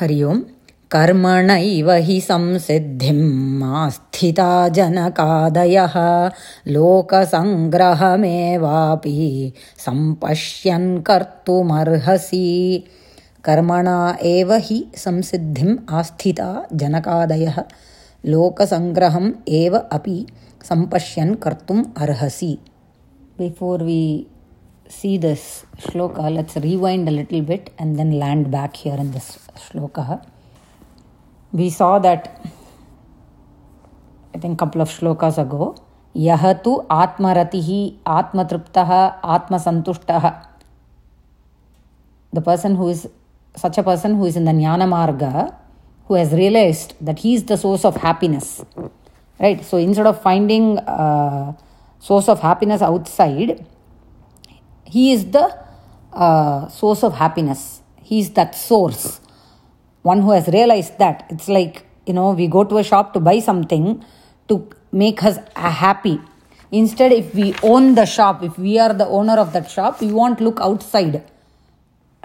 हरि ओम्। कर्मणैव हि संसिद्धिम् आस्थिता जनकादयः। लोकसङ्ग्रहमेवापि सम्पश्यन् कर्तुमर्हसि। कर्मणा एव हि संसिद्धिम् आस्थिता जनकादयः। लोकसङ्ग्रहम् एव अपि सम्पश्यन् कर्तुम् अर्हसि। Before we see this shloka, let's rewind a little bit and then land back here in this shloka. We saw that, I think, a couple of shlokas ago. Yahatu atmaratihi atmatriptaha atmasantushtaha. The person who is such a person who is in the jnana marga, who has realized that he is the source of happiness. Right? So instead of finding a source of happiness outside, he is the uh, source of happiness. He is that source. One who has realized that. It's like, you know, we go to a shop to buy something to make us happy. Instead, if we own the shop, if we are the owner of that shop, we won't look outside,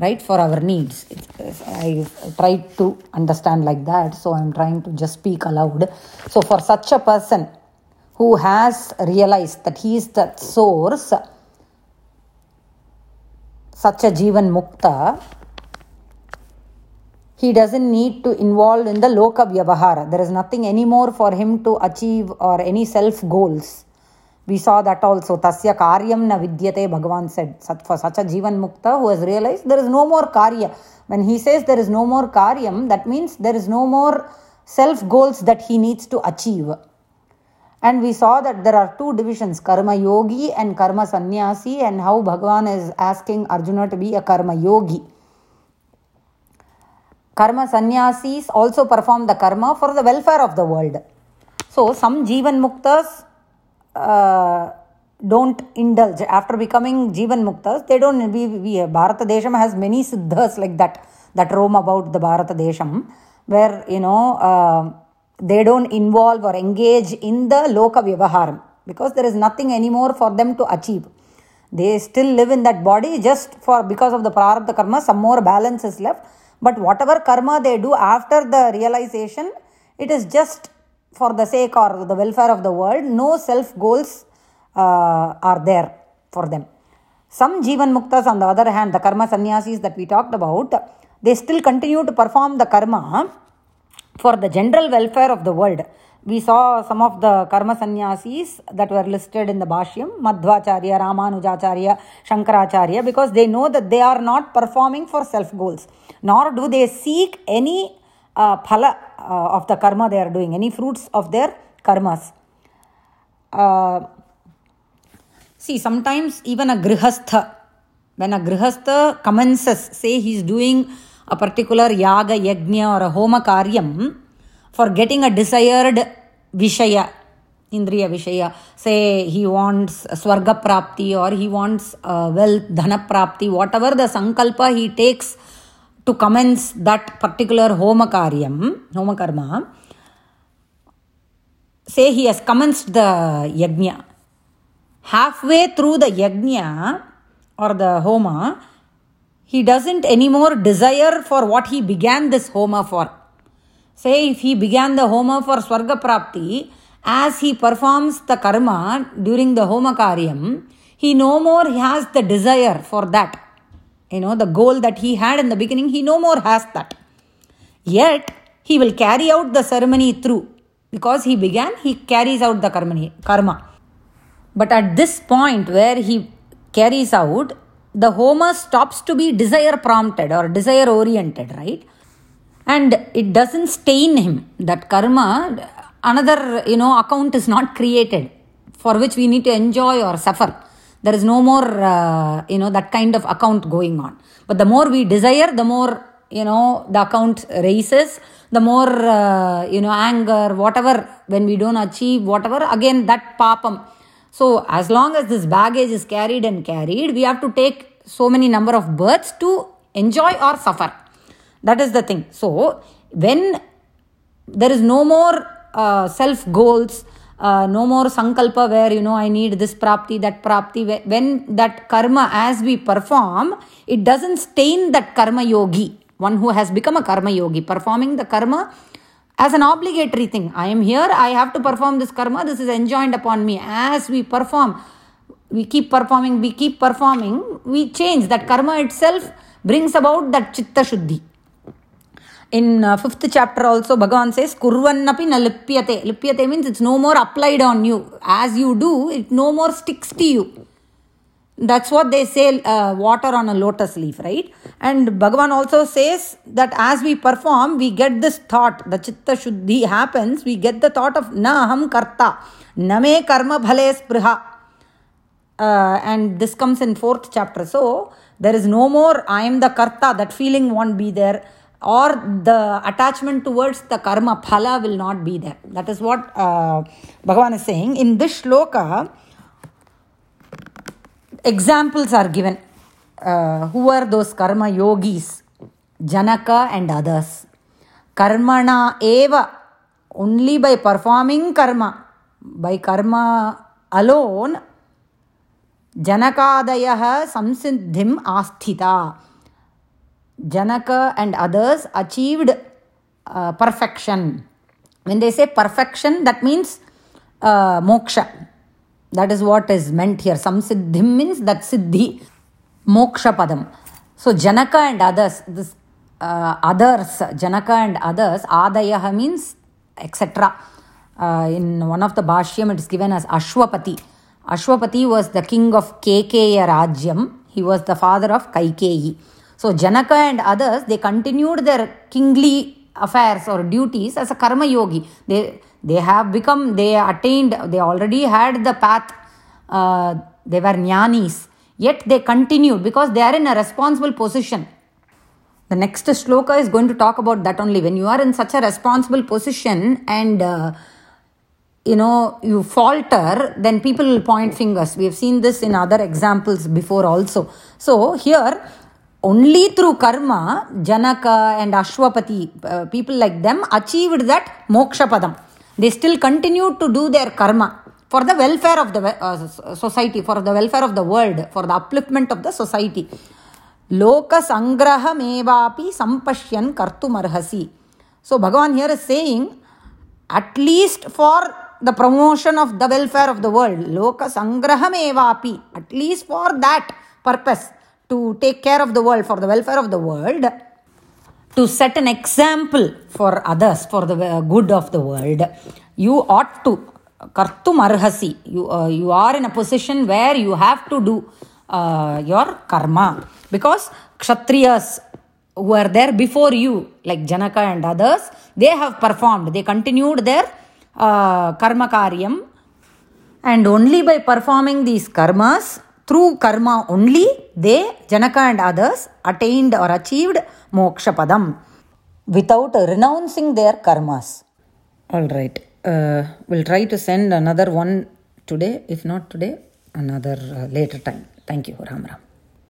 right, for our needs. It's, I tried to understand like that, so I'm trying to just speak aloud. So, for such a person who has realized that he is the source, such a Jivan Mukta, he doesn't need to involve in the Loka Vyavahara. There is nothing anymore for him to achieve or any self goals. We saw that also. Tasya karyam na vidyate, Bhagavan said. For such a Jivan Mukta who has realized there is no more karya. When he says there is no more karyam, that means there is no more self goals that he needs to achieve. And we saw that there are two divisions, karma yogi and karma sannyasi, and how Bhagavan is asking Arjuna to be a karma yogi. Karma sannyasis also perform the karma for the welfare of the world. So, some Jivan Muktas uh, don't indulge. After becoming Jivan Muktas, they don't. We, we, Bharata Desham has many siddhas like that, that roam about the Bharata Desham, where, you know, uh, they don't involve or engage in the loka because there is nothing anymore for them to achieve. They still live in that body just for because of the prarabdha karma, some more balance is left. But whatever karma they do after the realization, it is just for the sake or the welfare of the world. No self goals uh, are there for them. Some Jivan Muktas, on the other hand, the karma sannyasis that we talked about, they still continue to perform the karma for the general welfare of the world. We saw some of the karma sannyasis that were listed in the Bhashyam, Madhvacharya, Ramanujacharya, Shankaracharya, because they know that they are not performing for self goals, nor do they seek any uh, phala uh, of the karma they are doing, any fruits of their karmas. Uh, see, sometimes even a grihastha, when a grihastha commences, say he is doing a particular yaga, yajna, or a homa karyam for getting a desired vishaya, indriya vishaya. Say he wants swarga prapti or he wants uh, wealth, dhana prapti, whatever the sankalpa he takes to commence that particular homa karyam, homa karma. Say he has commenced the yajna. Halfway through the yajna or the homa, he doesn't anymore desire for what he began this homa for. Say, if he began the homa for Swarga Prapti, as he performs the karma during the homa karyam, he no more has the desire for that. You know, the goal that he had in the beginning, he no more has that. Yet, he will carry out the ceremony through. Because he began, he carries out the karma. But at this point where he carries out, the homa stops to be desire prompted or desire oriented, right? And it doesn't stain him. That karma, another, you know, account is not created for which we need to enjoy or suffer. There is no more, uh, you know, that kind of account going on. But the more we desire, the more, you know, the account raises, the more, uh, you know, anger, whatever, when we don't achieve, whatever, again, that papam so as long as this baggage is carried and carried, we have to take so many number of births to enjoy or suffer. That is the thing. So when there is no more uh, self goals, uh, no more sankalpa where you know I need this prapti, that prapti. When that karma as we perform, it doesn't stain that karma yogi one who has become a karma yogi, performing the karma as an obligatory thing. I am here, I have to perform this karma, this is enjoined upon me. As we perform, we keep performing, we keep performing, we change. That karma itself brings about that chitta shuddhi. In uh, fifth chapter also, Bhagavan says, Kurvannapi na lipyate. Lipyate means it's no more applied on you. As you do, it no more sticks to you. That's what they say, uh, water on a lotus leaf, right? And Bhagavan also says that as we perform, we get this thought, the chitta shuddhi happens, we get the thought of na aham karta, name karma phale spriha. Uh, and this comes in fourth chapter. So there is no more I am the karta, that feeling won't be there or the attachment towards the karma phala will not be there. That is what uh, Bhagavan is saying. In this shloka, examples are given. Uh, who are those karma yogis? Janaka and others. Karmana eva, only by performing karma, by karma alone, Janakadayah samsiddhim asthita Janaka and others achieved uh, perfection. When they say perfection, that means uh, moksha. That is what is meant here. Samsiddhim means that siddhi, moksha padam. So Janaka and others, this uh, others, Janaka and others, Adayaha means etc. Uh, in one of the Bhashyam, it is given as Ashwapati. Ashwapati was the king of Kekeya Rajyam. He was the father of Kaikeyi. So Janaka and others, they continued their kingly affairs or duties as a karma yogi. They they have become, they attained, they already had the path. Uh, they were jnanis. Yet they continued because they are in a responsible position. The next shloka is going to talk about that only. When you are in such a responsible position and uh, you know you falter, then people will point fingers. We have seen this in other examples before also. So here only through karma, Janaka and Ashwapati, uh, people like them, achieved that moksha padam. They still continued to do their karma for the welfare of the uh, society, for the welfare of the world, for the upliftment of the society. Loka sangraha mevapi sampashyan kartumarhasi. So Bhagavan here is saying, at least for the promotion of the welfare of the world, loka sangraha mevapi, at least for that purpose to take care of the world, for the welfare of the world, to set an example for others, for the uh, good of the world, you ought to. Kartum arhasi. You, uh, you are in a position where you have to do uh, your karma. Because Kshatriyas who were there before you, like Janaka and others, they have performed. They continued their uh, karma karyam. And only by performing these karmas, through karma only, they, Janaka and others, attained or achieved moksha padam without renouncing their karmas. All right. Uh, we'll try to send another one today. If not today, another uh, later time. Thank you. Ram Ram.